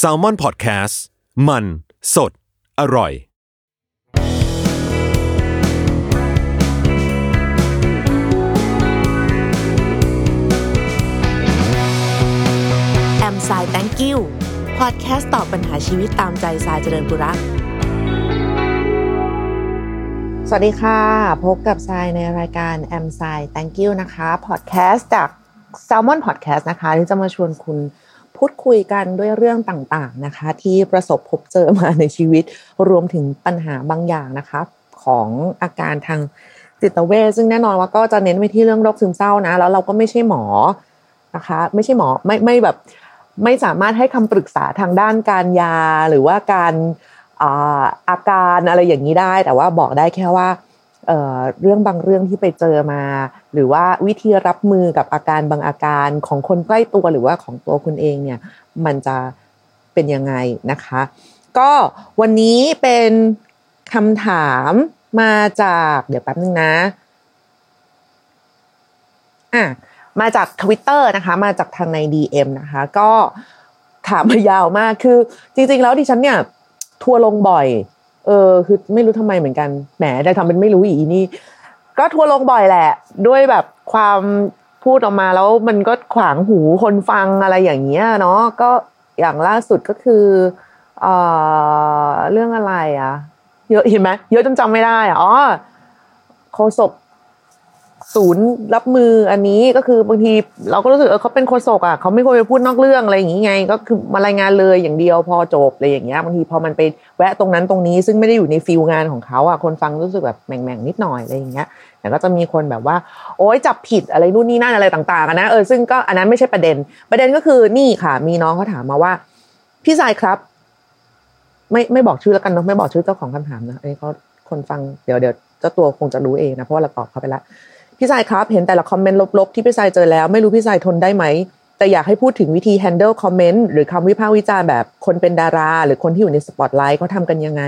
s a l ม o n PODCAST มัน สด อร่อย แอมไซแตงกิวพอดแคสต์ตอบปัญหาชีวิตตามใจสายเจริญบุรักสวัสดีค่ะ พบกับทรายในรายการแอมไซแตงกิวนะคะ พอดแคสต์จาก s ซ l m o n Podcast นะคะ ที่จะมาชวนคุณ พูดคุยกันด้วยเรื่องต่างๆนะคะ ที่ประสบพบเจอมาในชีวิตรวมถึงปัญหาบางอย่างนะคะ ของอาการทางจิตเวชซึ่งแน่นอนว่าก็จะเน้นไปที่เรื่องโรคซึมเศร้านะแล้วเราก็ไม่ใช่หมอนะคะ ไม่ใช่หมอไม่ไม่แบบไม่สามารถให้คำปรึกษาทางด้านการยาหรือว่าการอาการอะไรอย่างนี้ได้ แต่ว่าบอกได้แค่ว่า เเรื่องบางเรื่องที่ไปเจอมา หรือว่าวิธีรับมือกับอาการบางอาการของคนใกล้ตัวหรือว่าของตัวคุณเองเนี่ยมันจะเป็นยังไงนะคะ ก็วันนี้เป็นคำถามมาจากเดี๋ยวแป๊บนึงนะอะมาจากทวิตเตอร์นะคะ มาจากทางใน DM นะคะ ก็ถามมายาวมากคือจริงๆแล้วดิฉันเนี่ย ทัวลงบ่อย เออคือไม่รู้ทำไมเหมือนกันแหมได้ทำเป็นไม่รู้อีนี่ ก็ทัวลงบ่อยแหละ ด้วยแบบความพูดออกมาแล้วมันก็ขวางหูคนฟังอะไรอย่างเงี้ยเนาะก็อย่างล่าสุดก็คือเอ่อเรื่องอะไรอะเยอะเห็นไหมเยอะจนจำไม่ได้อะอ๋อโคศก ศูนย์รับมืออันนี้ก็คือบางทีเราก็รู้สึกเออเขาเป็นโฆษกอะเขาไม่ควรไปพูดนอกเรื่องอะไรอย่างงี้ไง ก็คือมารายงานเลยอย่างเดียวพอจบอะไรอย่างเงี้ยบางทีพอมันไปแวะตรงนั้นตรงนี้ซึ่งไม่ได้อยู่ใน field งานของเขาอะคนฟังรู้สึกแบบแหม่งๆนิดหน่อยอะไรอย่างเงี้ยแต่ก็จะมีคนแบบว่า โอ๊ยจับผิดอะไรนู่นนี่นั่นอะไรต่างๆนะเออซึ่งก็อันนั้นไม่ใช่ประเด็น ประเด็นก็คือนี่ค่ะ มีน้องเขาถามมาว่า พี่สายครับ ไม่ไม่บอกชื่อแล้วกันเนาะไม่บอกชื่อเจ้าของคำถามนะอันนี้เขาคนฟังเดี๋ยวเดี๋ยวเจ้าตัวคงจะรู้เองนะเพราะว่าเราตอบเขาไปแล้ว พี่สายครับ เห็นแต่ละคอมเมนต์ลบๆที่พี่สายเจอแล้วไม่รู้พี่สายทนได้ไหมแต่อยากให้พูดถึงวิธี handle คอมเมนต์หรือคำวิพากษ์วิจารณ์แบบคนเป็นดารา หรือคนที่อยู่ในสปอตไลท์เขาทำกันยังไง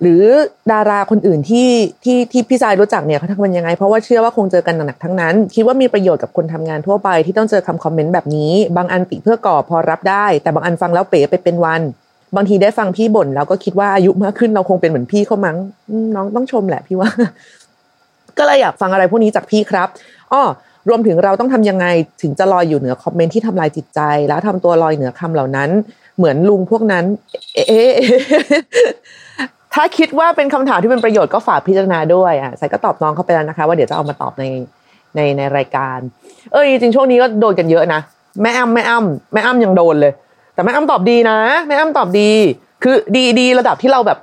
หรือดาราคนอื่นที่ที่ที่พี่สายรู้จักเนี่ยเขาทำกันยังไง เพราะว่าเชื่อว่าคงเจอกันหนักๆทั้งนั้น คิดว่ามีประโยชน์กับคนทำงานทั่วไปที่ต้องเจอคำคอมเมนต์แบบนี้ บางอันติเพื่อก่อพอรับได้ แต่บางอันฟังแล้วเป๋ไปเป็นวัน บางทีได้ฟังพี่บ่นแล้วก็คิดว่าอายุมากขึ้นเราคงเป็นเหมือนพี่เขามั้งน้องต้องชมแหละพี่ว่า ก็เลยอยากฟังอะไรพวกนี้จากพี่ครับอ้อรวมถึงเราต้องทำยังไงถึงจะลอยอยู่เหนือคอมเมนต์ที่ทำลายจิตใจ แล้วทำตัวลอยเหนือคำเหล่านั้น เหมือนลุงพวกนั้น เอ๊ถ้าคิดว่าเป็นคำถามที่เป็นประโยชน์ก็ฝากพิจารณาด้วยอะใส่ก็ตอบน้องเขาไปแล้วนะคะ ว่าเดี๋ยวจะเอามาตอบในในในรายการ เออจริงช่วงนี้ก็โดนกันเยอะนะแม่อ้ำแม่อ้ำแม่อ้ำยังโดนเลย แต่แม่อ้ำตอบดีนะ แม่อ้ำตอบดี คือดีดีระดับที่เราแบบ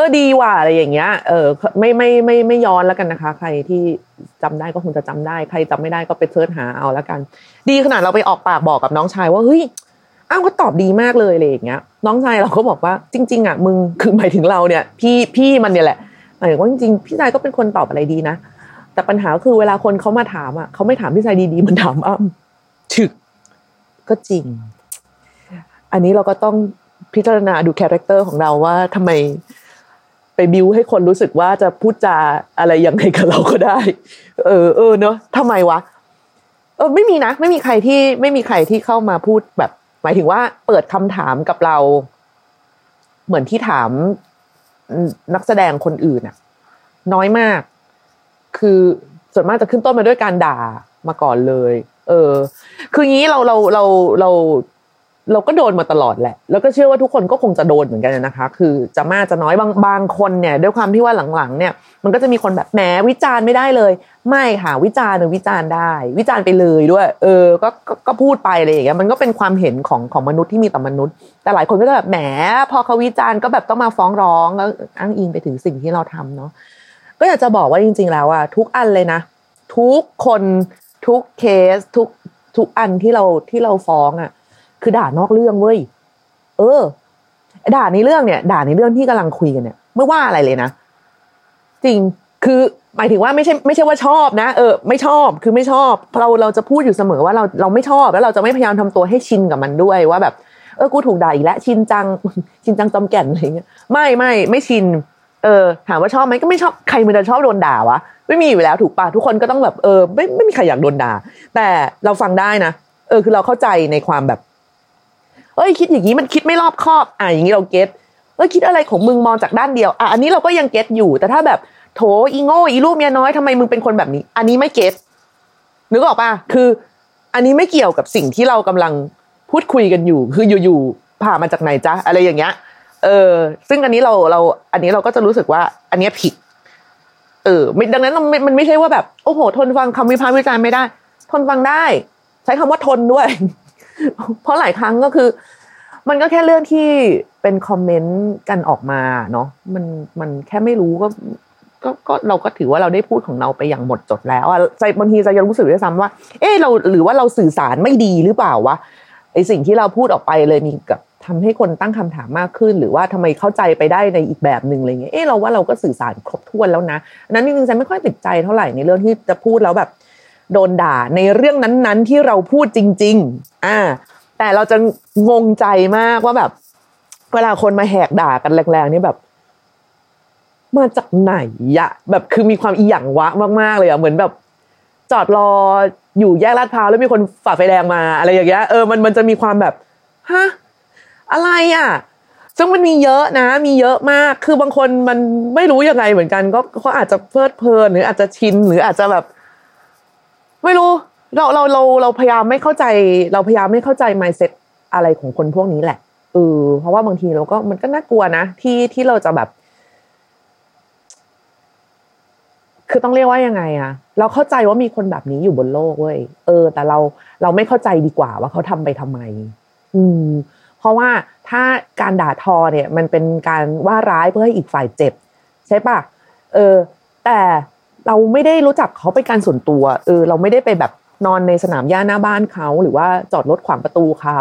ออดีว่ะอะไรอย่างเงี้ย เออไม่ไม่ไม่ไม่ย้อนแล้วกันนะคะ ใครที่จำได้ก็คงจะจำได้ ใครจำไม่ได้ก็ไปเสิร์ชหาเอาแล้วกัน ดีขนาดเราไปออกปากบอกกับน้องชายว่าเฮ้ยอ้าวก็ตอบดีมากเลยอะไรอย่างเงี้ย น้องชายเราก็บอกว่าจริง ๆ อะ มึงคือหมายถึงเราเนี่ย พี่พี่มันเนี่ยแหละหมายถึงว่าจริงๆพี่ชายก็เป็นคนตอบอะไรดีนะแต่ปัญหาคือเวลาคนเขามาถามอะเขาไม่ถามพี่ชายดีๆมันถามอ้ำฉึก ก็จริง อันนี้เราก็ต้องพิจารณาดูคาแรคเตอร์ของเราว่าทำไม ไปบิวให้คนรู้สึกว่าจะพูดจาอะไรยังไงกับเราก็ได้ เออเออเนาะทำไมวะเออไม่มีนะไม่มีใครที่ไม่มีใครที่เข้ามาพูดแบบ หมายถึงว่าเปิดคำถามกับเรา เหมือนที่ถามนักแสดงคนอื่นอะน้อยมาก คือส่วนมากจะขึ้นต้นมาด้วยการด่ามาก่อนเลย เออ คืองี้เราเราเราเรา เราก็โดนมาตลอดแหละ แล้วก็เชื่อว่าทุกคนก็คงจะโดนเหมือนกันนะคะ คือจะมากจะน้อยบางบางคนเนี่ย ด้วยความที่ว่าหลังๆ เนี่ย มันก็จะมีคนแบบแหมวิจารณ์ไม่ได้เลย ไม่ค่ะวิจารณ์หรือวิจารณ์ได้ วิจารณ์ไปเลยด้วย เออ ก็ก็พูดไปอะไรอย่างเงี้ย มันก็เป็นความเห็นของของมนุษย์ที่มีต่อมนุษย์ แต่หลายคนก็จะแบบแหมพอเขาวิจารณ์ก็แบบต้องมาฟ้องร้องแล้วอ้างอิงไปถึงสิ่งที่เราทำเนาะ ก็อยากจะบอกว่าจริง ๆ แล้วอะทุกอันเลยนะ ทุกคนทุกเคสทุกทุกอันที่เราที่เราฟ้องอะ คือด่านอกเรื่องเว้ย เออ ด่าในเรื่องเนี่ย ด่าในเรื่องที่กำลังคุยกันเนี่ย ไม่ว่าอะไรเลยนะ จริง คือหมายถึงว่าไม่ใช่ไม่ใช่ว่าชอบนะ เออ ไม่ชอบ คือไม่ชอบ เราเราจะพูดอยู่เสมอว่าเราเราไม่ชอบ แล้วเราจะไม่พยายามทำตัวให้ชินกับมันด้วยว่าแบบ เออ กูถูกด่าอีกแล้ว ชินจัง ชินจังจอมแก่นอะไรเงี้ย ไม่ไม่ไม่ชิน เออ ถามว่าชอบไหมก็ไม่ชอบ ใครมันจะชอบโดนด่าวะ ไม่มีอยู่แล้วถูกปะทุกคนก็ต้องแบบ เออ ไม่ไม่มีใครอยากโดนด่า แต่เราฟังได้นะ เออ คือเราเข้าใจในความแบบ เอ้ยคิดอย่างนี้มันคิดไม่รอบคอบอะอย่างนี้เรา get เอ้ยคิดอะไรของมึงมองจากด้านเดียวอะอันนี้เราก็ยัง get อยู่แต่ถ้าแบบโถอีโง่อีลูกเมียน้อยทำไมมึงเป็นคนแบบนี้ อันนี้ไม่ get นึกออกปะคือ อันนี้ไม่เกี่ยวกับสิ่งที่เรากำลังพูดคุยกันอยู่ คืออยู่ๆผ่ามาจากไหนจ๊ะอะไรอย่างเงี้ย เออ ซึ่งอันนี้เราเรา อันนี้เราก็จะรู้สึกว่า อันนี้ผิด เออดังนั้นมันมันไม่ใช่ว่าแบบ โอ้โห ทนฟังคำวิพากษ์วิจารณ์ไม่ได้ ทนฟังได้ ใช้คำว่าทนด้วย เพราะหลายครั้งก็คือ มันก็แค่เรื่องที่เป็นคอมเมนต์กันออกมาเนาะมันมันแค่ไม่รู้ก็ก็ก็เราก็ถือว่าเราได้พูดของเราไปอย่างหมดจดแล้วอะใจบางทีจะยังรู้สึกด้วยซ้ำว่า เออเราหรือว่าเราสื่อสารไม่ดีหรือเปล่าวะไอสิ่งที่เราพูดออกไปเลยมีกับทำให้คนตั้งคำถามมากขึ้น หรือว่าทำไมเข้าใจไปได้ในอีกแบบหนึ่งอะไรเงี้ยเออเราว่าเราก็สื่อสารครบถ้วนแล้วนะนั้นจริงๆฉันไม่ค่อยติดใจเท่าไหร่ในเรื่องที่จะพูดแล้วแบบ โดนด่าในเรื่องนั้นๆ ที่เราพูดจริง ๆ อ่า แต่เราจะงงใจมากว่าแบบ เวลาคนมาแหกด่ากันแรงๆนี่แบบ มาจากไหนอะแบบคือมีความอีหยังวะมากๆเลยอะเหมือนแบบ จอดรออยู่แยกลาดพร้าวแล้วมีคนฝ่าไฟแดงมาอะไรอย่างเงี้ยเออมันมันจะมีความแบบฮะอะไรอะซึ่งมันมีเยอะนะ มีเยอะมาก คือบางคนมันไม่รู้ยังไงเหมือนกัน ก็เขาอาจจะเพลิดเพลินหรืออาจจะชินหรืออาจจะแบบ ไม่รู้เราเราเราเราพยายามไม่เข้าใจ เราพยายามไม่เข้าใจ mindset อะไรของคนพวกนี้แหละเออเพราะว่าบางทีเราก็มันก็น่ากลัวนะ ที่ที่เราจะแบบ คือต้องเรียกว่ายังไงอะเราเข้าใจว่ามีคนแบบนี้อยู่บนโลกเว้ยเออ แต่เราเราไม่เข้าใจดีกว่าว่าเขาทำไปทำไม อืม เพราะว่าถ้าการด่าทอเนี่ย มันเป็นการว่าร้ายเพื่อให้อีกฝ่ายเจ็บ ใช่ปะเออ แต่ เราไม่ได้รู้จักเขาเป็นการส่วนตัว เออ เราไม่ได้ไปแบบนอนในสนามหญ้าหน้าบ้านเขา หรือว่าจอดรถขวางประตูเขา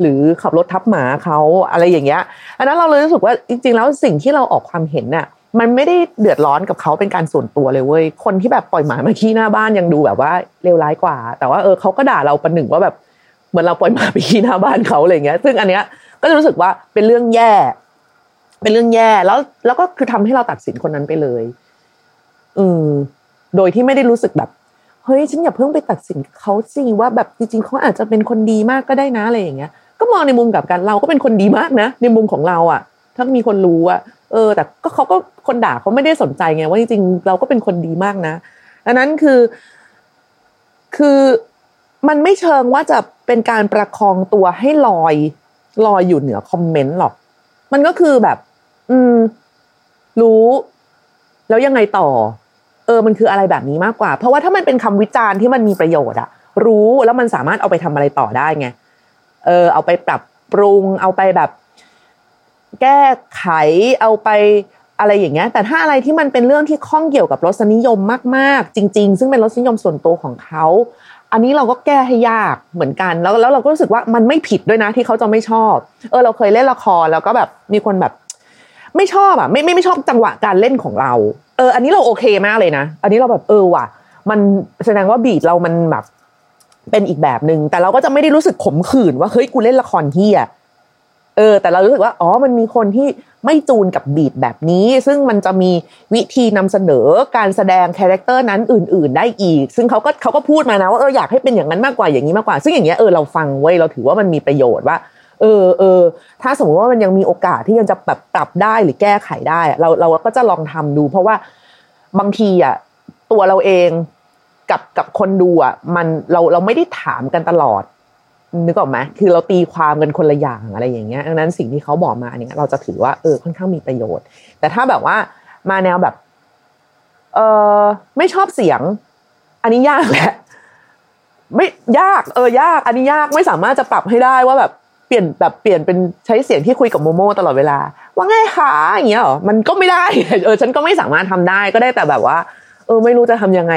หรือขับรถทับหมาเขาอะไรอย่างเงี้ย อันนั้นเราเลยรู้สึกว่าจริง ๆ แล้วสิ่งที่เราออกความเห็นน่ะมันไม่ได้เดือดร้อนกับเขาเป็นการส่วนตัวเลยเว้ย คนที่แบบปล่อยหมามาขี้หน้าบ้านยังดูแบบว่าเลวร้ายกว่า แต่ว่าเออเขาก็ด่าเราประหนึ่งว่าแบบเหมือนเราปล่อยหมาไปขี้หน้าบ้านเขาอะไรเงี้ย ซึ่งอันเนี้ยก็จะรู้สึกว่าเป็นเรื่องแย่ เป็นเรื่องแย่แล้วแล้วก็คือทำให้เราตัดสินคนนั้นไปเลย อืม โดยที่ไม่ได้รู้สึกแบบเฮ้ยฉันอย่าเพิ่งไปตัดสินเขาสิว่าแบบจริงๆเขาอาจจะเป็นคนดีมากก็ได้นะอะไรอย่างเงี้ย ก็มองในมุมกับกันเราก็เป็นคนดีมากนะ ในมุมของเราอะ ถ้ามีคนรู้อะเออ แต่ก็เขาก็คนด่าเขาไม่ได้สนใจไงว่าจริงๆเราก็เป็นคนดีมากนะอันนั้นคือ คือมันไม่เชิงว่าจะเป็นการประคองตัวให้ลอย ลอยอยู่เหนือคอมเมนต์หรอก มันก็คือแบบ อืม รู้ แล้วยังไงต่อ เออมันคืออะไรแบบนี้มากกว่า เพราะว่าถ้ามันเป็นคำวิจารณ์ที่มันมีประโยชน์อะรู้แล้วมันสามารถเอาไปทำอะไรต่อได้ไงเออเอาไปปรับปรุง เอาไปแบบ แก้ไขเอาไปอะไรอย่างเงี้ย แต่ถ้าอะไรที่มันเป็นเรื่องที่ข้องเกี่ยวกับรสนิยมมาก ๆ จริง ๆ ซึ่งเป็นรสนิยมส่วนตัวของเขา อันนี้เราก็แก้ให้ยากเหมือนกัน แล้วแล้วเราก็รู้สึกว่ามันไม่ผิดด้วยนะที่เขาจะไม่ชอบ เออ เราเคยเล่นละครแล้วก็แบบมีคนแบบ ไม่ชอบอะ ไม่ไม่ไม่ชอบจังหวะการเล่นของเรา เอออันนี้เราโอเคมากเลยนะ อันนี้เราแบบเออว่ะ มันแสดงว่าบีดเรามันแบบเป็นอีกแบบหนึ่งแต่เราก็จะไม่ได้รู้สึกขมขื่นว่าเฮ้ยกูเล่นละครเฮียเออ แต่เรารู้สึกว่าอ๋อมันมีคนที่ไม่จูนกับ beat แบบนี้ ซึ่งมันจะมีวิธีนำเสนอการแสดงคาแรคเตอร์นั้นอื่น ๆ ได้อีก ซึ่งเขาก็เขาก็พูดมานะว่าเอออยากให้เป็นอย่างนั้นมากกว่าอย่างนี้มากกว่า ซึ่งอย่างเงี้ยเออเราฟังเว้ยเราถือว่ามันมีประโยชน์ว่า เออเออถ้าสมมติว่ามันยังมีโอกาสที่ยังจะแบบปรับได้หรือแก้ไขได้ เราเราก็จะลองทำดู เพราะว่าบางทีอะตัวเราเองกับกับคนดูอะมันเราเราไม่ได้ถามกันตลอดนึกออกไหมคือเราตีความกันคนละอย่างอะไรอย่างเงี้ยดังนั้นสิ่งที่เขาบอกมาเนี่ยเราจะถือว่าเออค่อนข้างมีประโยชน์ แต่ถ้าแบบว่ามาแนวแบบ เออไม่ชอบเสียง อันนี้ยากแหละไม่ยาก เออยาก อันนี้ยากไม่สามารถจะปรับให้ได้ว่าแบบ เปลี่ยนแบบเปลี่ยนเป็นใช้เสียงที่คุยกับโมโมตลอดเวลา ว่าไงคะอย่างเงี้ยหรอมันก็ไม่ได้เออฉันก็ไม่สามารถทำได้ก็ได้แต่แบบว่า เออไม่รู้จะทำยังไง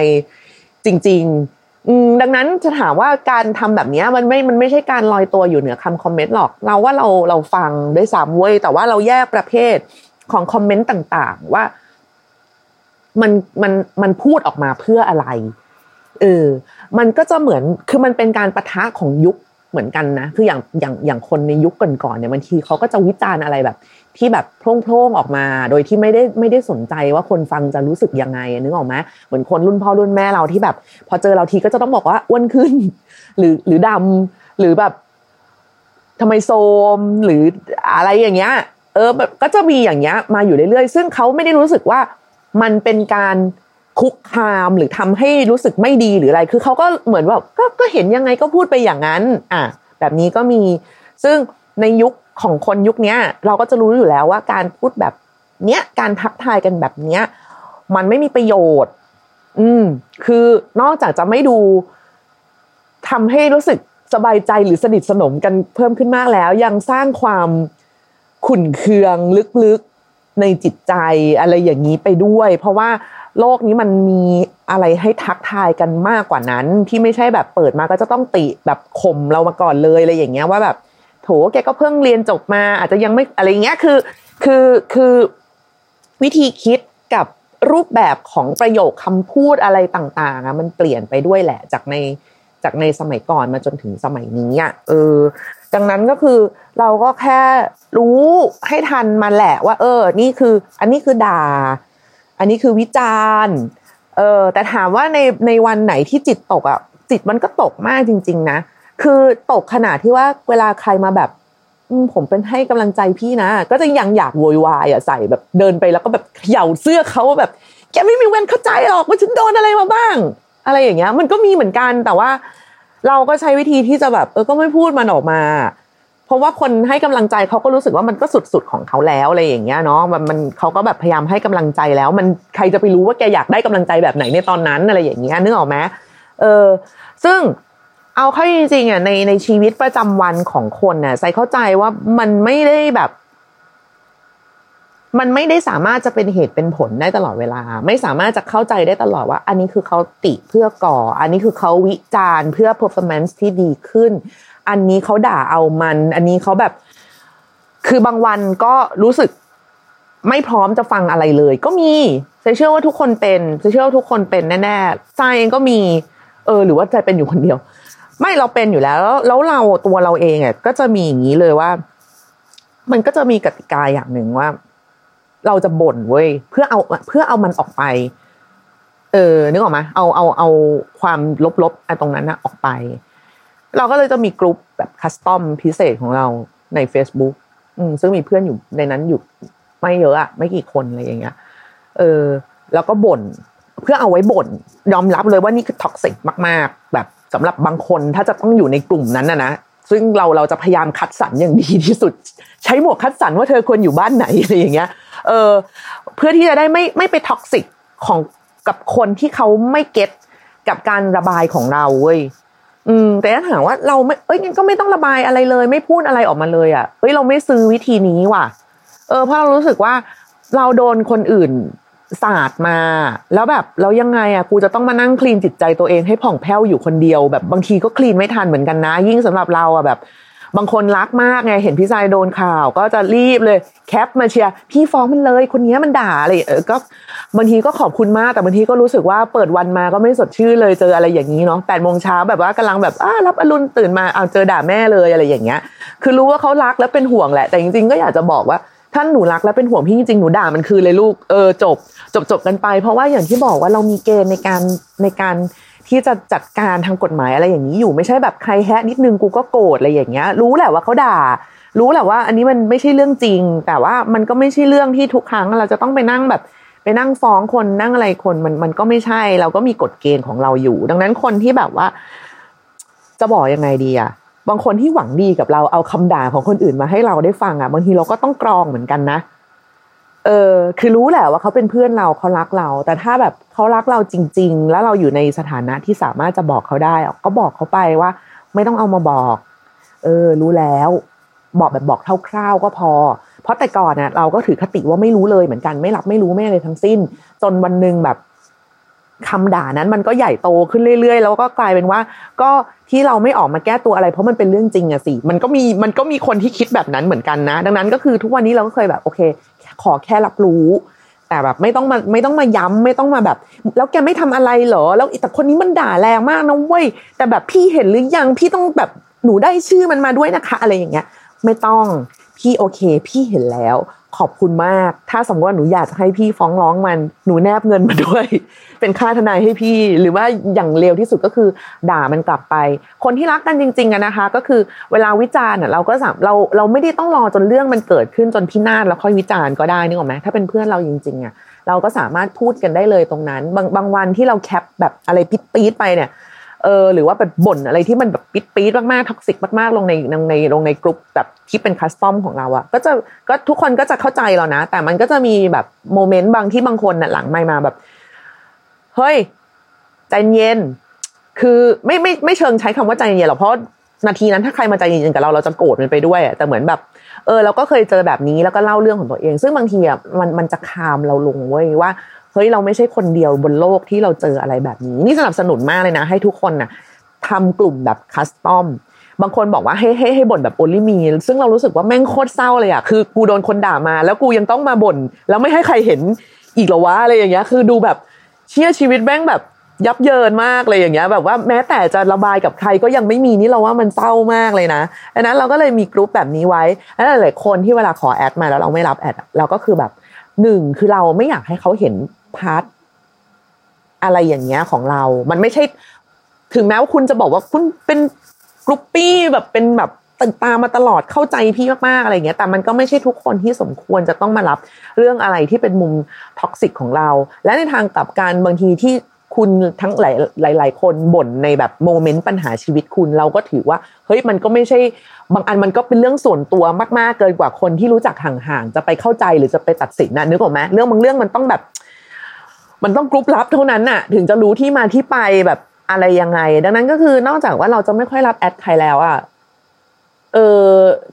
จริง ๆ อืมดังนั้นจะถามว่าการทำแบบนี้มันไม่มันไม่ใช่การลอยตัวอยู่เหนือคำคอมเมนต์หรอก เราว่าเราเราฟังด้วยซ้ำเว้ยแต่ว่าเราแยกประเภทของคอมเมนต์ต่างๆ ว่า มันมันมันพูดออกมาเพื่ออะไรเออมันก็จะเหมือนคือมันเป็นการประทะของยุค เหมือนกันนะ คืออย่างอย่างอย่างคนในยุคก่อนๆเนี่ยบางทีเขาก็จะวิจารณ์อะไรแบบ ที่แบบโพร่งๆออกมา โดยที่ไม่ได้ไม่ได้สนใจว่าคนฟังจะรู้สึกยังไงนึกออกไหมเหมือนคนรุ่นพ่อรุ่นแม่เราที่แบบ พอเจอเราทีก็จะต้องบอกว่าอ้วนขึ้น หรือหรือดำหรือแบบทำไมโซมหรืออะไรอย่างเงี้ย เออแบบก็จะมีอย่างเงี้ยมาอยู่เรื่อยๆ ซึ่งเขาไม่ได้รู้สึกว่ามันเป็นการ คุกคามหรือทำให้รู้สึกไม่ดีหรืออะไร คือเขาก็เหมือนว่าก็ก็เห็นยังไงก็พูดไปอย่างนั้น อะแบบนี้ก็มี ซึ่งในยุคของคนยุคนี้เราก็จะรู้อยู่แล้วว่าการพูดแบบเนี้ยการทักทายกันแบบเนี้ย มันไม่มีประโยชน์ อืม คือนอกจากจะไม่ดูทำให้รู้สึกสบายใจหรือสนิทสนมกันเพิ่มขึ้นมากแล้ว ยังสร้างความขุ่นเคืองลึกๆในจิตใจอะไรอย่างนี้ไปด้วย เพราะว่า โลกนี้มันมีอะไรให้ทักทายกันมากกว่านั้น ที่ไม่ใช่แบบเปิดมาก็จะต้องติแบบข่มเรามาก่อนเลยอะไรอย่างเงี้ยว่าแบบ โถแกก็เพิ่งเรียนจบมา อาจจะยังไม่อะไรเงี้ยคือ คือคือวิธีคิดกับรูปแบบของประโยคคำพูดอะไรต่างๆอะมันเปลี่ยนไปด้วยแหละจากในจากในสมัยก่อนมาจนถึงสมัยนี้อะเออ ดังนั้นก็คือเราก็แค่รู้ให้ทันมันแหละว่า เออ นี่คือ อันนี้คือด่า อันนี้คือวิจารณ์เออแต่ถามว่าในในวันไหนที่จิตตกอะจิตมันก็ตกมากจริง ๆ นะ คือตกขนาดที่ว่าเวลาใครมาแบบผมเป็นให้กำลังใจพี่นะ ก็จะยังอยากโวยวายอะใส่แบบเดินไปแล้วก็แบบเหย่าเสื้อเขาแบบ แกไม่มีเวันเข้าใจหรอกว่าฉันโดนอะไรมาบ้าง อะไรอย่างเงี้ย มันก็มีเหมือนกันแต่ว่า เราก็ใช้วิธีที่จะแบบ เออก็ไม่พูดมันออกมา ราะว่าคนให้กำลังใจเขาก็รู้สึกว่ามันก็สุดๆของเขาแล้วอะไรอย่างเงี้ยเนาะมันมันเขาก็แบบพยายามให้กำลังใจแล้ว มันใครจะไปรู้ว่าแกอยากได้กำลังใจแบบไหนในตอนนั้นอะไรอย่างเงี้ยนึกออกไหมเออซึ่งเอาเข้าจริงๆอะในในชีวิตประจำวันของคนน่ะใส่เข้าใจว่ามันไม่ได้แบบ มันไม่ได้สามารถจะเป็นเหตุเป็นผลได้ตลอดเวลา ไม่สามารถจะเข้าใจได้ตลอดว่า อันนี้คือเขาติเพื่อก่อ อันนี้คือเขาวิจารณ์เพื่อ performance ที่ดีขึ้น อันนี้เขาด่าเอามัน อันนี้เขาแบบ คือบางวันก็รู้สึกไม่พร้อมจะฟังอะไรเลย ก็มีใเชื่อว่าทุกคนเป็นใเชื่อว่าทุกคนเป็นแน่ๆใจเองก็มี เออ หรือว่าใจเป็นอยู่คนเดียว ไม่เราเป็นอยู่แล้ว แล้วเราตัวเราเองอะก็จะมีอย่างนี้เลยว่า มันก็จะมีกติกาอย่างหนึ่งว่า เราจะบ่นเว้ยเพื่อเอาเพื่อเอามันออกไป เออนึกออกไหมเอาเอาเอาความลบๆไอ้ตรงนั้นนะออกไป เราก็เลยจะมีกลุ่มแบบ custom พิเศษของเราใน Facebook อืมซึ่งมีเพื่อนอยู่ในนั้นอยู่ไม่เยอะอะไม่กี่คนอะไรอย่างเงี้ย เออ แล้วก็บ่นเพื่อเอาไว้บ่นยอมรับเลยว่านี่คือ toxic มาก ๆ แบบสำหรับบางคนถ้าจะต้องอยู่ในกลุ่มนั้นนะนะซึ่งเราเราจะพยายามคัดสรรอย่างดีที่สุด ใช้หมวกคัดสรรว่าเธอควรอยู่บ้านไหนอะไรอย่างเงี้ย เออ เพื่อที่จะได้ไม่ไม่ไป toxic ของกับคนที่เขาไม่ getกับการระบายของเราเว้ย อืมแต่ถ้าถามว่าเราไม่เอ้ยงั้นก็ไม่ต้องระบายอะไรเลย ไม่พูดอะไรออกมาเลยอะเอ้ยเราไม่ซื้อวิธีนี้ว่ะ เออเพราะเรารู้สึกว่าเราโดนคนอื่นศาสตร์มา แล้วแบบแล้วยังไงอะกูจะต้องมานั่งคลีนจิตใจตัวเองให้ผ่องแผ้วอยู่คนเดียว แบบบางทีก็คลีนไม่ทันเหมือนกันนะ ยิ่งสำหรับเราอะแบบ บางคนรักมากไงเห็นพี่ชายโดนข่าว ก็จะรีบเลย แคปมาเชียร์พี่ฟ้องมันเลย คนนี้มันด่าอะไรเออก็บางทีก็ขอบคุณมากแต่บางทีก็รู้สึกว่าเปิดวันมาก็ไม่สดชื่นเลยเจออะไรอย่างนี้เนาะแปดโมงเช้าแบบว่ากำลังแบบอ้ารับอรุณตื่นมาเอาเจอด่าแม่เลยอะไรอย่างเงี้ย คือรู้ว่าเขารักและเป็นห่วงแหละ แต่จริงๆก็อยากจะบอกว่าท่านหนูรักและเป็นห่วงพี่จริงๆหนูด่ามันคือเลยลูกเออจบ จบจบกันไป เพราะว่าอย่างที่บอกว่าเรามีเกณฑ์ในการในการ ที่จะจัดการทางกฎหมายอะไรอย่างนี้อยู่ไม่ใช่แบบใครแฮะนิดนึงกูก็โกรธอะไรอย่างเงี้ย รู้แหละว่าเขาด่า รู้แหละว่า อันนี้มันไม่ใช่เรื่องจริง แต่ว่ามันก็ไม่ใช่เรื่องที่ทุกครั้งเราจะต้องไปนั่งแบบไปนั่งฟ้องคนนั่งอะไรคนมันมันก็ไม่ใช่ เราก็มีกฎเกณฑ์ของเราอยู่ ดังนั้นคนที่แบบว่า จะบอกยังไงดีอะบางคนที่หวังดีกับเราเอาคำด่าของคนอื่นมาให้เราได้ฟังอะบางทีเราก็ต้องกรองเหมือนกันนะ เออคือรู้แหละว่าเขาเป็นเพื่อนเราเขารักเรา แต่ถ้าแบบเขารักเราจริง ๆ แล้วเราอยู่ในสถานะที่สามารถจะบอกเขาได้ก็บอกเขาไปว่า ไม่ต้องเอามาบอก เออ รู้แล้ว บอกแบบบอกคร่าวๆก็พอ เพราะแต่ก่อนเน่ะ เราก็ถือคติว่าไม่รู้เลยเหมือนกัน ไม่รับไม่รู้ไม่อะไรทั้งสิ้น จนวันหนึ่งแบบคำด่านั้นมันก็ใหญ่โตขึ้นเรื่อยๆ แล้วก็กลายเป็นว่า ก็ที่เราไม่ออกมาแก้ตัวอะไร เพราะมันเป็นเรื่องจริงอะสิมันก็มีมันก็มีคนที่คิดแบบนั้นเหมือนกันนะ ดังนั้นก็คือทุกวันนี้เราก็เคยแบบโอเค ขอแค่รับรู้ แต่แบบไม่ต้องมาไม่ต้องมาย้ำไม่ต้องมาแบบ แล้วแกไม่ทำอะไรเหรอ แล้วแต่คนนี้มันด่าแรงมากนะเว้ยแต่แบบพี่เห็นหรือยังพี่ต้องแบบหนูได้ชื่อมันมาด้วยนะคะ อะไรอย่างเงี้ย ไม่ต้องพี่โอเค พี่เห็นแล้ว ขอบคุณมาก ถ้าสมมติว่าหนูอยากจะให้พี่ฟ้องร้องมัน หนูแนบเงินมาด้วย เป็นค่าทนายให้พี่ หรือว่าอย่างเร็วที่สุดก็คือ ด่ามันกลับไป คนที่รักกันจริงๆอะนะคะ ก็คือเวลาวิจารณ์เราก็สามเราเราไม่ได้ต้องรอจนเรื่องมันเกิดขึ้นจนพินาศแล้วค่อยวิจารณ์ก็ได้นึกออกไหมถ้าเป็นเพื่อนเราจริงๆอะเราก็สามารถพูดกันได้เลยตรงนั้น บางบางวันที่เราแคปแบบอะไรปิดปี๊ดไปเนี่ย เออหรือว่าแบบบ่นอะไรที่มันแบบปรี๊ดปรี๊ดมากๆ toxic มากๆลงในในในลงในกลุ่มแบบที่เป็น custom ของเราอะก็จะก็ทุกคนก็จะเข้าใจเรานะ แต่มันก็จะมีแบบ moment บางทีบางคนน่ะหลังไมค์มาแบบ เฮ้ยใจเย็น คือไม่ไม่ไม่เชิงใช้คำว่าใจเย็นหรอกเพราะนาทีนั้นถ้าใครมาใจเย็นกับเราเราจะโกรธมันไปด้วยแต่เหมือนแบบ เออเราก็เคยเจอแบบนี้แล้วก็เล่าเรื่องของตัวเอง ซึ่งบางทีอะมันมันจะ calm เราลงเว้ยว่า เฮ้ยเราไม่ใช่คนเดียวบนโลกที่เราเจออะไรแบบนี้ นี่สนับสนุนมากเลยนะ ให้ทุกคนน่ะทำกลุ่มแบบ custom บางคนบอกว่าให้ให้ให้บ่นแบบ only me ซึ่งเรารู้สึกว่าแม่งโคตรเศร้าเลยอะคือกูโดนคนด่ามา แล้วกูยังต้องมาบ่นแล้วไม่ให้ใครเห็นอีกหรอวะอะไรอย่างเงี้ย คือดูแบบเชื่อชีวิตแม่งแบบยับเยินมากเลยอย่างเงี้ย แบบว่าแม้แต่จะระบายกับใครก็ยังไม่มีนี่เราว่ามันเศร้ามากเลยนะดังนั้นเราก็เลยมีกรุ๊ปแบบนี้ไว้แล้วหลายๆคนที่เวลาขอ add มาแล้วเราไม่รับ add เราก็คือแบบหนึ่งคือเราไม่อยากให้เขาเห็น part อะไรอย่างเงี้ยของเรา มันไม่ใช่ ถึงแม้ว่าคุณจะบอกว่าคุณเป็น groupie แบบเป็นแบบติดตามมาตลอดเข้าใจพี่มากๆอะไรเงี้ย แต่มันก็ไม่ใช่ทุกคนที่สมควรจะต้องมารับเรื่องอะไรที่เป็นมุม toxic ของเรา และในทางกลับกันบางทีที่คุณทั้งหลายหลาย ๆ คนบ่นในแบบ moment ปัญหาชีวิตคุณเราก็ถือว่าเฮ้ยมันก็ไม่ใช่บางอันมันก็เป็นเรื่องส่วนตัวมาก ๆ เกินกว่าคนที่รู้จักห่างๆจะไปเข้าใจหรือจะไปตัดสินนะนึกออกไหมเรื่องบางเรื่องมันต้องแบบ มันต้องกรุ๊ปลับเท่านั้นน่ะ ถึงจะรู้ที่มาที่ไปแบบอะไรยังไง ดังนั้นก็คือนอกจากว่าเราจะไม่ค่อยรับแอดใครแล้วอะเออ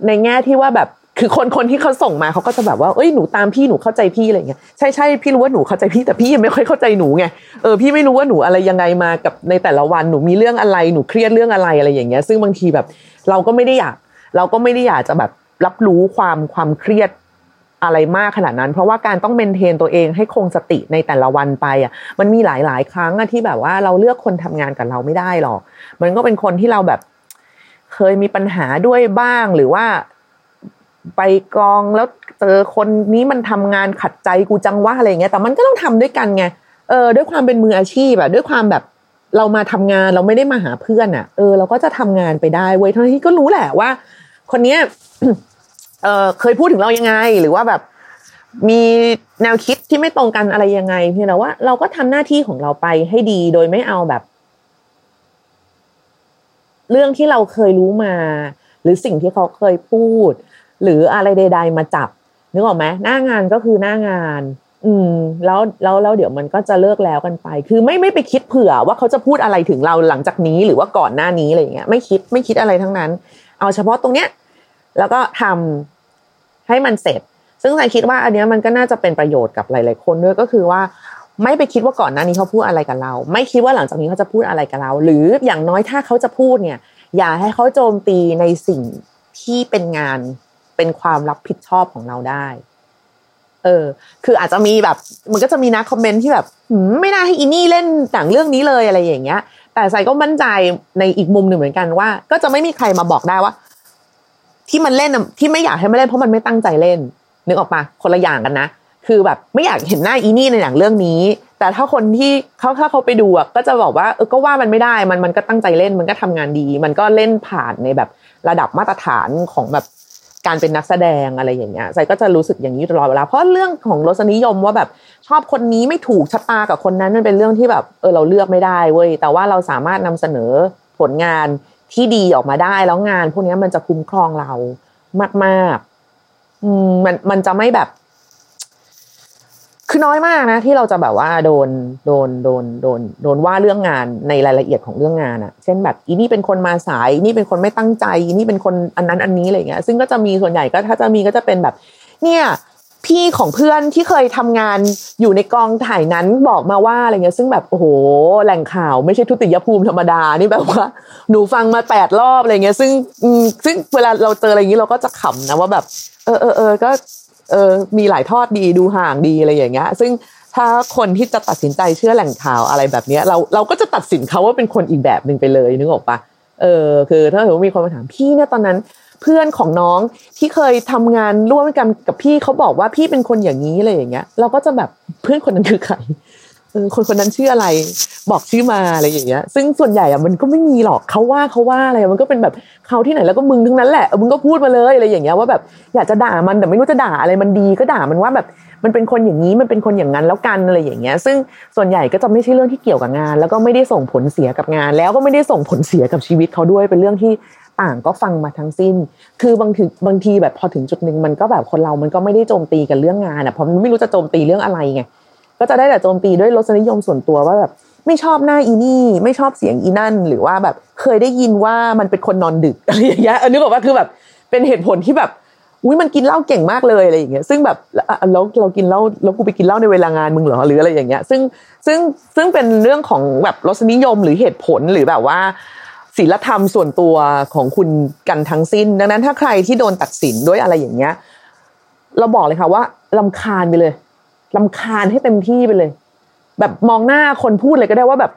ในแง่ที่ว่าแบบคือคนคนที่เขาส่งมาเขาก็จะแบบว่าเอ้ยหนูตามพี่หนูเข้าใจพี่อะไรเงี้ยใช่ใช่พี่รู้ว่าหนูเข้าใจพี่แต่พี่ยังไม่ค่อยเข้าใจหนูไงเออพี่ไม่รู้ว่าหนูอะไรยังไงมากับในแต่ละวันหนูมีเรื่องอะไรหนูเครียดเรื่องอะไรอะไรอย่างเงี้ย ซึ่งบางทีแบบ เราก็ไม่ได้อยาก เราก็ไม่ได้อยากจะแบบรับรู้ความความเครียด อะไรมากขนาดนั้น เพราะว่าการต้องเมนเทนตัวเองให้คงสติในแต่ละวันไปอะมันมีหลายหลายครั้งอะที่แบบว่าเราเลือกคนทำงานกับเราไม่ได้หรอกมันก็เป็นคนที่เราแบบเคยมีปัญหาด้วยบ้างหรือว่าไปกองแล้วเจอคนนี้มันทำงานขัดใจกูจังว่าอะไรเงี้ยแต่มันก็ต้องทำด้วยกันไงเออด้วยความเป็นมืออาชีพอะด้วยความแบบเรามาทำงานเราไม่ได้มาหาเพื่อนอะเออเราก็จะทำงานไปได้เว้ยทั้งที่ก็รู้แหละว่า คนเนี้ย เออเคยพูดถึงเรายังไง หรือว่าแบบมีแนวคิดที่ไม่ตรงกันอะไรยังไงเพียงแต่ว่าเราก็ทำหน้าที่ของเราไปให้ดีโดยไม่เอาแบบ เรื่องที่เราเคยรู้มา หรือสิ่งที่เขาเคยพูด หรืออะไรใด ๆ มาจับนึกออกไหมหน้างานก็คือหน้างาน อืม แล้วแล้วแล้วเดี๋ยวมันก็จะเลิกแล้วกันไป คือไม่ไม่ไปคิดเผื่อว่าเขาจะพูดอะไรถึงเราหลังจากนี้หรือว่าก่อนหน้านี้อะไรอย่างเงี้ยไม่คิดไม่คิดอะไรทั้งนั้น เอาเฉพาะตรงเนี้ย แล้วก็ทำให้มันเสร็จ ซึ่งใจคิดว่าอันนี้มันก็น่าจะเป็นประโยชน์กับหลาย ๆ คนด้วยก็คือว่าไม่ไปคิดว่าก่อนหน้านี้เขาพูดอะไรกับเรา ไม่คิดว่าหลังจากนี้เขาจะพูดอะไรกับเรา หรืออย่างน้อยถ้าเขาจะพูดเนี่ย อย่าให้เขาโจมตีในสิ่งที่เป็นงานเป็นความรับผิดชอบของเราได้ เออ คืออาจจะมีแบบ มันก็จะมีนะคอมเมนต์ที่แบบไม่น่าให้อินี่เล่นหนังเรื่องนี้เลยอะไรอย่างเงี้ย แต่ใส่ก็มั่นใจในอีกมุมหนึ่งเหมือนกันว่า ก็จะไม่มีใครมาบอกได้ว่า ที่มันเล่นที่ไม่อยากให้มันเล่นเพราะมันไม่ตั้งใจเล่น นึกออกปะคนละอย่างกันนะ คือแบบไม่อยากเห็นหน้าอีนี่ในหนังเรื่องนี้ แต่ถ้าคนที่เขาถ้าเขาไปดูก็จะบอกว่าเออก็ว่ามันไม่ได้มันมันก็ตั้งใจเล่นมันก็ทำงานดี มันก็เล่นผ่านในแบบระดับมาตรฐานของแบบการเป็นนักแสดงอะไรอย่างเงี้ยใจก็จะรู้สึกอย่างนี้ตลอดเวลาเพราะเรื่องของรสนิยมว่าแบบชอบคนนี้ไม่ถูกชะตากับคนนั้นมันเป็นเรื่องที่แบบเออเราเลือกไม่ได้เว้ยแต่ว่าเราสามารถนำเสนอผลงาน ที่ดีออกมาได้แล้วงาน พวกนี้มันจะคุ้มครองเรามากๆอืมมันมันจะไม่แบบ คือน้อยมากนะ ที่เราจะแบบว่าโดนโดนโดนโดนโดนว่าเรื่องงานในรายละเอียดของเรื่องงานอะเช่นแบบอีนี่เป็นคนมาสายอีนี่เป็นคนไม่ตั้งใจอีนี่เป็นคนอันนั้นอันนี้อะไรเงี้ย ซึ่งก็จะมีส่วนใหญ่ก็ถ้าจะมีก็จะเป็นแบบ เนี่ย พี่ของเพื่อนที่เคยทำงานอยู่ในกองถ่ายนั้นบอกมาว่าอะไรเงี้ยซึ่งแบบโอ้โหแหล่งข่าวไม่ใช่ทุติยภูมิธรรมดานี่แบบว่า หนูฟังมาแปดรอบอะไรเงี้ย ซึ่งซึ่งเวลาเราเจออะไรอย่างนี้เราก็จะขำนะว่าแบบ เออเออเออก็เออมีหลายทอดดีดูห่างดีอะไรอย่างเงี้ย ซึ่งถ้าคนที่จะตัดสินใจเชื่อแหล่งข่าวอะไรแบบเนี้ยเราเราก็จะตัดสินเขาว่าเป็นคนอีกแบบหนึ่งไปเลยนึกออกปะเออคือ ถ้าสมมติมีคนมาถามพี่เนี่ยตอนนั้น เพื่อนของน้องที่เคยทำงานร่วมกันกับพี่เขาบอกว่าพี่เป็นคนอย่างนี้อะไรอย่างเงี้ย เราก็จะแบบเพื่อนคนนั้นคือใครคนคนนั้นชื่ออะไร บอกชื่อมาอะไรอย่างเงี้ย ซึ่งส่วนใหญ่อะมันก็ไม่มีหรอกเขาว่าเขาว่าอะไรมันก็เป็นแบบเขาที่ไหนแล้วก็มึงทั้งนั้นแหละมึงก็พูดมาเลยอะไรอย่างเงี้ยว่าแบบอยากจะด่ามันแต่ไม่รู้จะด่าอะไรมันดีก็ด่ามันว่าแบบมันเป็นคนอย่างนี้มันเป็นคนอย่างนั้นแล้วกันอะไรอย่างเงี้ย ซึ่งส่วนใหญ่ก็จะไม่ใช่เรื่องที่เกี่ยวกับงาน แล้วก็ไม่ได้ส่งผลเสียกับงาน แล้วก็ไม่ได้ส่งผลเสียกับชีวิตเขาด้วยเป็นเรื่องที่ ต่างก็ฟังมาทั้งสิ้น คือบางทีบางทีแบบพอถึงจุดหนึ่งมันก็แบบคนเรามันก็ไม่ได้โจมตีกันเรื่องงานอะเพราะมันไม่รู้จะโจมตีเรื่องอะไรไงก็จะได้แต่โจมตีด้วยรสนิยมส่วนตัวว่าแบบไม่ชอบหน้าอีนี่ไม่ชอบเสียงอีนั่น หรือว่าแบบเคยได้ยินว่ามันเป็นคนนอนดึกอะไรอย่างเงี้ยอันนี้บอกว่าคือแบบเป็นเหตุผลที่แบบอุ้ยมันกินเหล้าเก่งมากเลยอะไรอย่างเงี้ยซึ่งแบบแล้วเรากินเหล้าแล้วกูไปกินเหล้าในเวลางานมึงเหรอหรืออะไรอย่างเงี้ย ซึ่งซึ่งซึ่งเป็นเรื่องของแบบรสนิยมหรือเหตุผลหรือแบบว่า ศีลธรรมส่วนตัวของคุณกันทั้งสิ้น ดังนั้นถ้าใครที่โดนตัดสินด้วยอะไรอย่างเงี้ย เราบอกเลยค่ะว่าลำคาญไปเลยลำคาญให้เต็มที่ไปเลย แบบมองหน้าคนพูดเลยก็ได้ว่าแบบ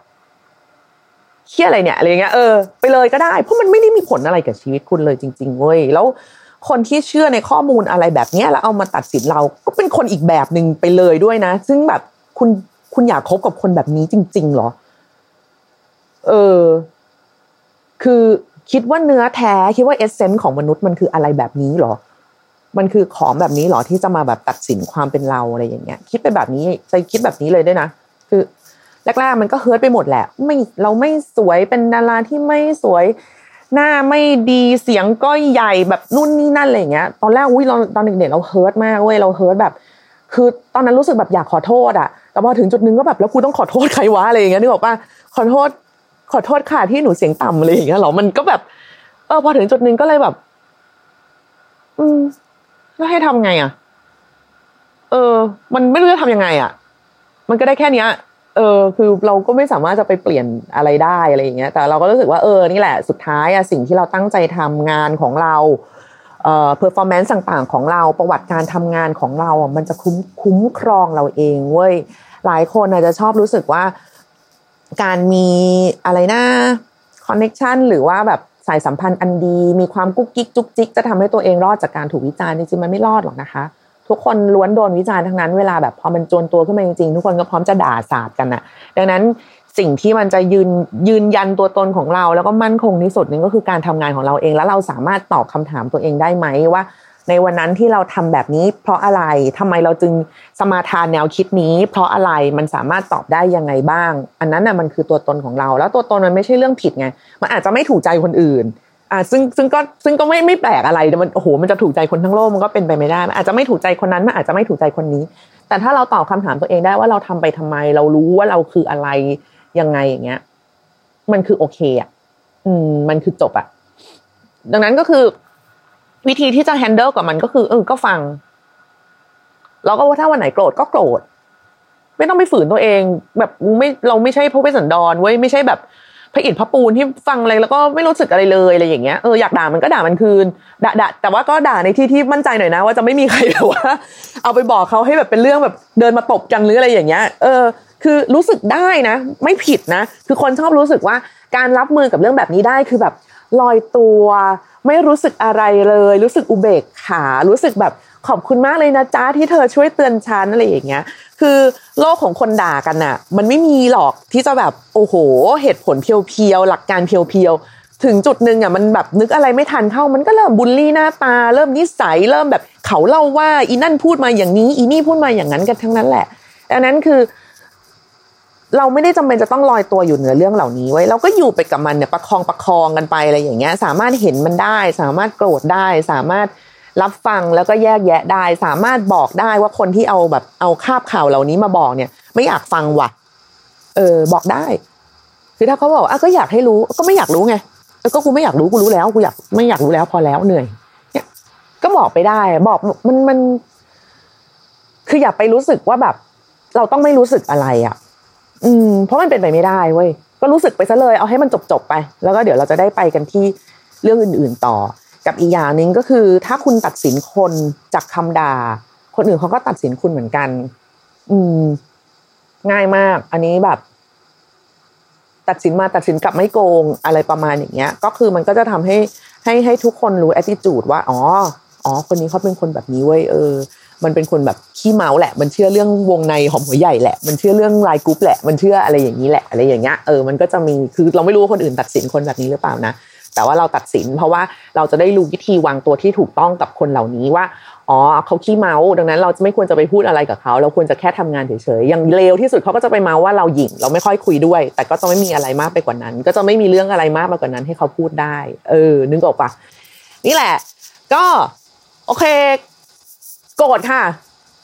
เคี้ยอะไรเนี่ยอะไรเงี้ยเออไปเลยก็ได้เพราะมันไม่ได้มีผลอะไรกับชีวิตคุณเลยจริงๆเว้ยแล้วคนที่เชื่อในข้อมูลอะไรแบบเนี้ยแล้วเอามาตัดสินเราก็เป็นคนอีกแบบหนึ่งไปเลยด้วยนะ ซึ่งแบบคุณคุณอยากคบกับคนแบบนี้จริงๆเหรอ เออ คือคิดว่าเนื้อแท้คิดว่า essence ของมนุษย์มันคืออะไรแบบนี้เหรอ มันคือของแบบนี้หรอที่จะมาแบบตัดสินความเป็นเราอะไรอย่างเงี้ย คิดไปแบบนี้ใจคิดแบบนี้เลยด้วยนะ คือแรกๆมันก็ hurt ไปหมดแหละ ไม่เราไม่สวยเป็นดาราที่ไม่สวย หน้าไม่ดีเสียงก็ใหญ่แบบนู่นนี่นั่นอะไรเงี้ย ตอนแรกอุ้ยเราตอนเด็กๆเรา hurt มากเว้ยเรา hurt แบบ คือตอนนั้นรู้สึกแบบอยากขอโทษอะแต่พอถึงจุดนึงก็แบบแล้วกูต้องขอโทษใครวะอะไรอย่างเงี้ยนึกออกปะขอโทษ ขอโทษค่ะที่หนูเสียงต่ำอะไรอย่างเงี้ยหรอมันก็แบบเออพอถึงจุดนึงก็เลยแบบ อืมแล้วให้ทำไงอะ เออ มันไม่รู้จะทำยังไง อะ มันก็ได้แค่เนี้ย เออ คือเราก็ไม่สามารถจะไปเปลี่ยนอะไรได้อะไรอย่างเงี้ย แต่เราก็รู้สึกว่าเออ นี่แหละ สุดท้ายอะสิ่งที่เราตั้งใจทำงานของเรา เอ่อ performance ต่างๆ ของเรา ประวัติการทำงานของเราอะ มันจะคุ้มคุ้มครองเราเองเว้ย หลายคนอาจจะชอบรู้สึกว่า การมีอะไรนะ connection หรือว่าแบบสายสัมพันธ์อันดี มีความกุ๊กกิ๊กจุกจิกจะทำให้ตัวเองรอดจากการถูกวิจารณ์จริงๆมันไม่รอดหรอกนะคะ ทุกคนล้วนโดนวิจารณ์ทั้งนั้นเวลาแบบพอมันจวนตัวขึ้นมาจริงๆทุกคนก็พร้อมจะด่าสาดกันน่ะดังนั้นสิ่งที่มันจะยืนยืนยันตัวตนของเรา แล้วก็มั่นคงที่สุดนึงก็คือการทำงานของเราเองแล้วเราสามารถตอบคำถามตัวเองได้ไหมว่า ในวันนั้นที่เราทำแบบนี้ เพราะอะไรทำไมเราจึงสมาทานแนวคิดนี้ เพราะอะไรมันสามารถตอบได้ยังไงบ้าง อันนั้นน่ะมันคือตัวตนของเรา แล้วตัวตนมันไม่ใช่เรื่องผิดไงมันอาจจะไม่ถูกใจคนอื่นอ่าซึ่งซึ่งก็ซึ่งก็ไม่ไม่แปลกอะไรแต่มันโอ้โหมันจะถูกใจคนทั้งโลกมันก็เป็นไปไม่ได้มันอาจจะไม่ถูกใจคนนั้นมันอาจจะไม่ถูกใจคนนี้ แต่ถ้าเราตอบคำถามตัวเองได้ว่าเราทำไปทำไม เรารู้ว่าเราคืออะไรยังไงอย่างเงี้ย มันคือโอเคอะอืมมันคือจบอะดังนั้นก็คือ วิธีที่จะแฮนเดิลกับมันก็คือ เออก็ฟัง แล้วก็ว่าถ้าวันไหนโกรธก็โกรธ ไม่ต้องไปฝืนตัวเอง แบบไม่เราไม่ใช่พระเวสสันดรเว้ยไม่ใช่แบบพระอิฐพระปูนที่ฟังอะไรแล้วก็ไม่รู้สึกอะไรเลยอะไรอย่างเงี้ยเอออยากด่ามันก็ด่ามันคืนด่าด่าแต่ว่าก็ด่าในที่ที่มั่นใจหน่อยนะ ว่าจะไม่มีใครแบบว่า เอาไปบอกเขาให้แบบเป็นเรื่องแบบเดินมาตบกันหรืออะไรอย่างเงี้ย เออ คือรู้สึกได้นะ ไม่ผิดนะ คือคนชอบรู้สึกว่าการรับมือกับเรื่องแบบนี้ได้คือแบบลอยตัว ไม่รู้สึกอะไรเลย รู้สึกอุเบกขา รู้สึกแบบขอบคุณมากเลยนะจ้าที่เธอช่วยเตือนฉันอะไรอย่างเงี้ย คือโลกของคนด่ากันน่ะมันไม่มีหรอกที่จะแบบโอ้โห เหตุผลเพียวๆหลักการเพียวๆถึงจุดหนึ่งอะมันแบบนึกอะไรไม่ทันเข้ามันก็เริ่มบูลลี่หน้าตา เริ่มนิสัยเริ่มแบบเขาเล่าว่าอีนั่นพูดมาอย่างนี้ อีนี่พูดมาอย่างนั้นกันทั้งนั้นแหละดังนั้นคือ เราไม่ได้จำเป็นจะต้องลอยตัวอยู่เหนือเรื่องเหล่านี้ไว้ เราก็อยู่ไปกับมันเนี่ยประคองประคองกันไปอะไรอย่างเงี้ย สามารถเห็นมันได้ สามารถโกรธได้ สามารถรับฟังแล้วก็แยกแยะได้ สามารถบอกได้ว่าคนที่เอาแบบเอาคาบข่าวเหล่านี้มาบอกเนี่ย ไม่อยากฟังว่ะ เออ บอกได้ คือถ้าเขาบอกอะก็อยากให้รู้ ก็ไม่อยากรู้ไงแล้วก็กูไม่อยากรู้กูรู้แล้วกูอยากไม่อยากรู้แล้วพอแล้วเหนื่อย เนี่ย ก็บอกไปได้ บอกมันมัน คืออย่าไปรู้สึกว่าแบบ เราต้องไม่รู้สึกอะไรอะ อืมเพราะมันเป็นไปไม่ได้เว้ยก็รู้สึกไปซะเลยเอาให้มันจบจบไป แล้วก็เดี๋ยวเราจะได้ไปกันที่เรื่องอื่น ๆต่อ กับอีกอย่างหนึ่งก็คือ ถ้าคุณตัดสินคนจากคำด่า คนอื่นเขาก็ตัดสินคุณเหมือนกัน อืม ง่ายมาก อันนี้แบบต่ตัดสินมาตัดสินกลับไม่โกงอะไรประมาณอย่างเงี้ย ก็คือมันก็จะทำให้ให้ให้ทุกคนรู้ attitude ว่าอ๋ออ๋อคนนี้เขาเป็นคนแบบนี้เว้ยเออ มันเป็นคนแบบขี้เมาแหละ มันเชื่อเรื่องวงในหอมหัวใหญ่แหละ มันเชื่อเรื่องลายกรุ๊ปแหละ มันเชื่ออะไรอย่างนี้แหละ อะไรอย่างเงี้ย เออ มันก็จะมี คือเราไม่รู้ว่าคนอื่นตัดสินคนแบบนี้หรือเปล่านะ แต่ว่าเราตัดสิน เพราะว่าเราจะได้รู้วิธีวางตัวที่ถูกต้องกับคนเหล่านี้ว่า อ๋อ เขาขี้เมา ดังนั้นเราจะไม่ควรจะไปพูดอะไรกับเขา เราควรจะแค่ทำงานเฉยๆ อย่างเลวที่สุดเขาก็จะไปเมาว่าเราหยิ่ง เราไม่ค่อยคุยด้วย แต่ก็จะไม่มีอะไรมากไปกว่านั้น ก็จะไม่มีเรื่องอะไรมากไปกว่านั้นให้เขาพูดได้ เออ นึกออกปะนี่แหละ ก็ โอเค โกรธค่ะ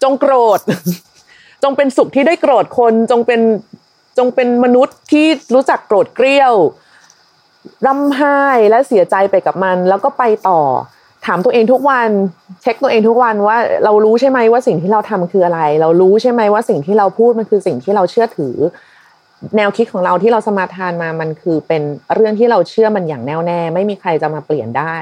จงโกรธ จงเป็นสุขที่ได้โกรธคนจงเป็นจงเป็นมนุษย์ที่รู้จักโกรธเกรี้ยวร่ำไห้และเสียใจไปกับมัน แล้วก็ไปต่อ ถามตัวเองทุกวัน เช็คตัวเองทุกวันว่า เรารู้ใช่ไหมว่าสิ่งที่เราทำคืออะไร เรารู้ใช่ไหมว่าสิ่งที่เราพูดมันคือสิ่งที่เราเชื่อถือ แนวคิดของเราที่เราสมาทานมามันคือเป็นเรื่องที่เราเชื่อมันอย่างแน่วแน่ ไม่มีใครจะมาเปลี่ยนได้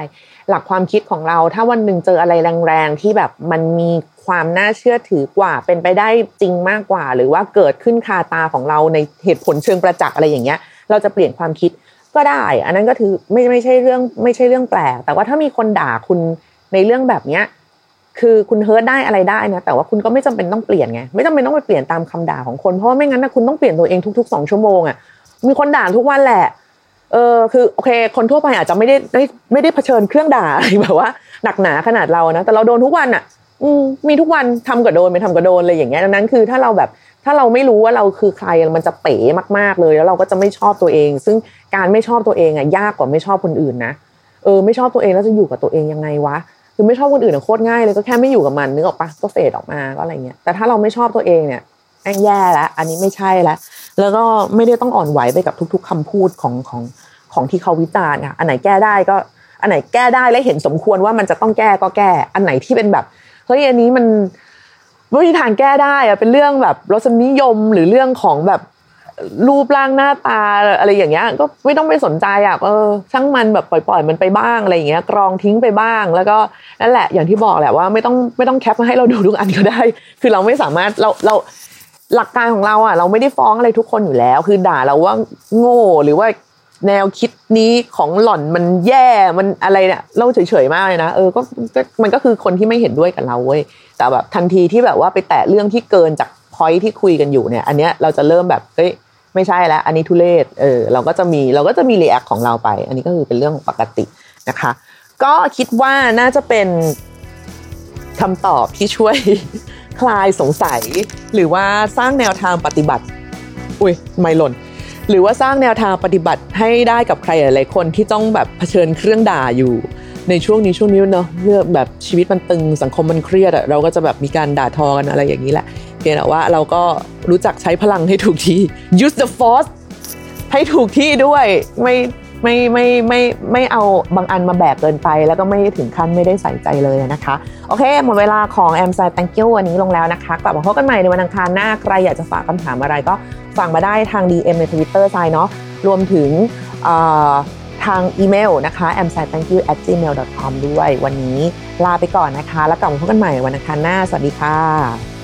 หลักความคิดของเรา ถ้าวันหนึ่งเจออะไรแรงๆที่แบบมันมีความน่าเชื่อถือกว่า เป็นไปได้จริงมากกว่า หรือว่าเกิดขึ้นคาตาของเราในเหตุผลเชิงประจักษ์อะไรอย่างเงี้ย เราจะเปลี่ยนความคิดก็ได้ อันนั้นก็ถือไม่ไม่ใช่เรื่องไม่ใช่เรื่องแปลก แต่ว่าถ้ามีคนด่าคุณในเรื่องแบบเนี้ยคือคุณเฮิร์ตได้อะไรได้นะ แต่ว่าคุณก็ไม่จำเป็นต้องเปลี่ยนไงไม่จำเป็นต้องไปเปลี่ยนตามคำด่าของคนเพราะว่าไม่งั้นนะคุณต้องเปลี่ยนตัวเองทุกๆสองชั่วโมงอะมีคนด่าทุกวันแหละ เออคือโอเค คนทั่วไปอาจจะไม่ได้ไม่ไม่ได้เผชิญเครื่องด่าอะไรแบบว่าหนักหนาขนาดเรานะแต่เราโดนทุกวันอะ อืมมีทุกวันทำกับโดนไม่ทำกับโดนเลยอย่างเงี้ยดังนั้นคือถ้าเราแบบถ้าเราไม่รู้ว่าเราคือใครมันจะเป๋มากๆเลย แล้วเราก็จะไม่ชอบตัวเอง ซึ่งการไม่ชอบตัวเองอะยากกว่าไม่ชอบคนอื่นนะเออไม่ชอบตัวเองแล้วจะอยู่กับตัวเองยังไงวะคือไม่ชอบคนอื่นโคตรง่ายเลยก็แค่ไม่อยู่กับมันนึกออกปะก็เฟดออกมาก็อะไรเงี้ยแต่ถ้าเราไม่ชอบตัวเองเนี่ยแม่แย่แล้วอันนี้ไม่ใช่แล้ว แล้วก็ไม่ได้ต้องอ่อนไหวไปกับทุก ๆคำพูดของของของที่เขาวิจารณ์อะอันไหนแก้ได้ก็ อันไหนแก้ได้และเห็นสมควรว่ามันจะต้องแก้ก็แก้ อันไหนที่เป็นแบบเฮ้ยอันนี้มันไม่มีทางแก้ได้อะเป็นเรื่องแบบรสนิยมหรือเรื่องของแบบรูปร่างหน้าตาอะไรอย่างเงี้ย ก็ไม่ต้องไปสนใจอะเออช่างมันแบบปล่อยๆมันไปบ้างอะไรอย่างเงี้ยกรองทิ้งไปบ้าง แล้วก็นั่นแหละอย่างที่บอกแหละว่าไม่ต้องไม่ต้องแคปมาให้เราดูทุกอันก็ได้ คือเราไม่สามารถเราเรา หลักการของเราอะ เราไม่ได้ฟ้องอะไรทุกคนอยู่แล้ว คือด่าเราว่าโง่หรือว่าแนวคิดนี้ของหล่อนมันแย่มันอะไรเนี่ยเราเฉยๆมากเลยนะเออก็มันก็คือคนที่ไม่เห็นด้วยกับเราเว้ยแต่แบบทันทีที่แบบว่าไปแตะเรื่องที่เกินจากพอยที่คุยกันอยู่เนี่ย อันเนี้ยเราจะเริ่มแบบเฮ้ยไม่ใช่แล้ว อันนี้ทุเลศเออเราก็จะมีเราก็จะมีรีแอคของเราไป อันนี้ก็คือเป็นเรื่องปกตินะคะ ก็คิดว่าน่าจะเป็นคำตอบที่ช่วยคลายสงสัย หรือว่าสร้างแนวทางปฏิบัติ อุ้ยไม่หล่น หรือว่าสร้างแนวทางปฏิบัติให้ได้กับใครหลายๆคนที่ต้องแบบเผชิญเครื่องด่าอยู่ ในช่วงนี้ช่วงนี้เนาะเรื่องแบบชีวิตมันตึงสังคมมันเครียดอะเราก็จะแบบมีการด่าทอกันอะไรอย่างนี้แหละเพียงแต่ว่าเราก็รู้จักใช้พลังให้ถูกที่ use the force ให้ถูกที่ด้วยไม่ ไม่ไม่ไม่ไม่เอาบางอันมาแบกเกินไป แล้วก็ไม่ถึงขั้นไม่ได้ใส่ใจเลยนะคะ โอเค หมดเวลาของแอมไซ thank you วันนี้ลงแล้วนะคะ กลับมาพบกันใหม่ในวันอังคารหน้าใครอยากจะฝากคำถามอะไรก็ฝากมาได้ทาง DM ใน Twitter ไซเนาะรวมถึงทางอีเมลนะคะ a m s i thank you at gmail com ด้วยวันนี้ลาไปก่อนนะคะ แล้วกลับมาพบกันใหม่วันอังคารหน้า สวัสดีค่ะ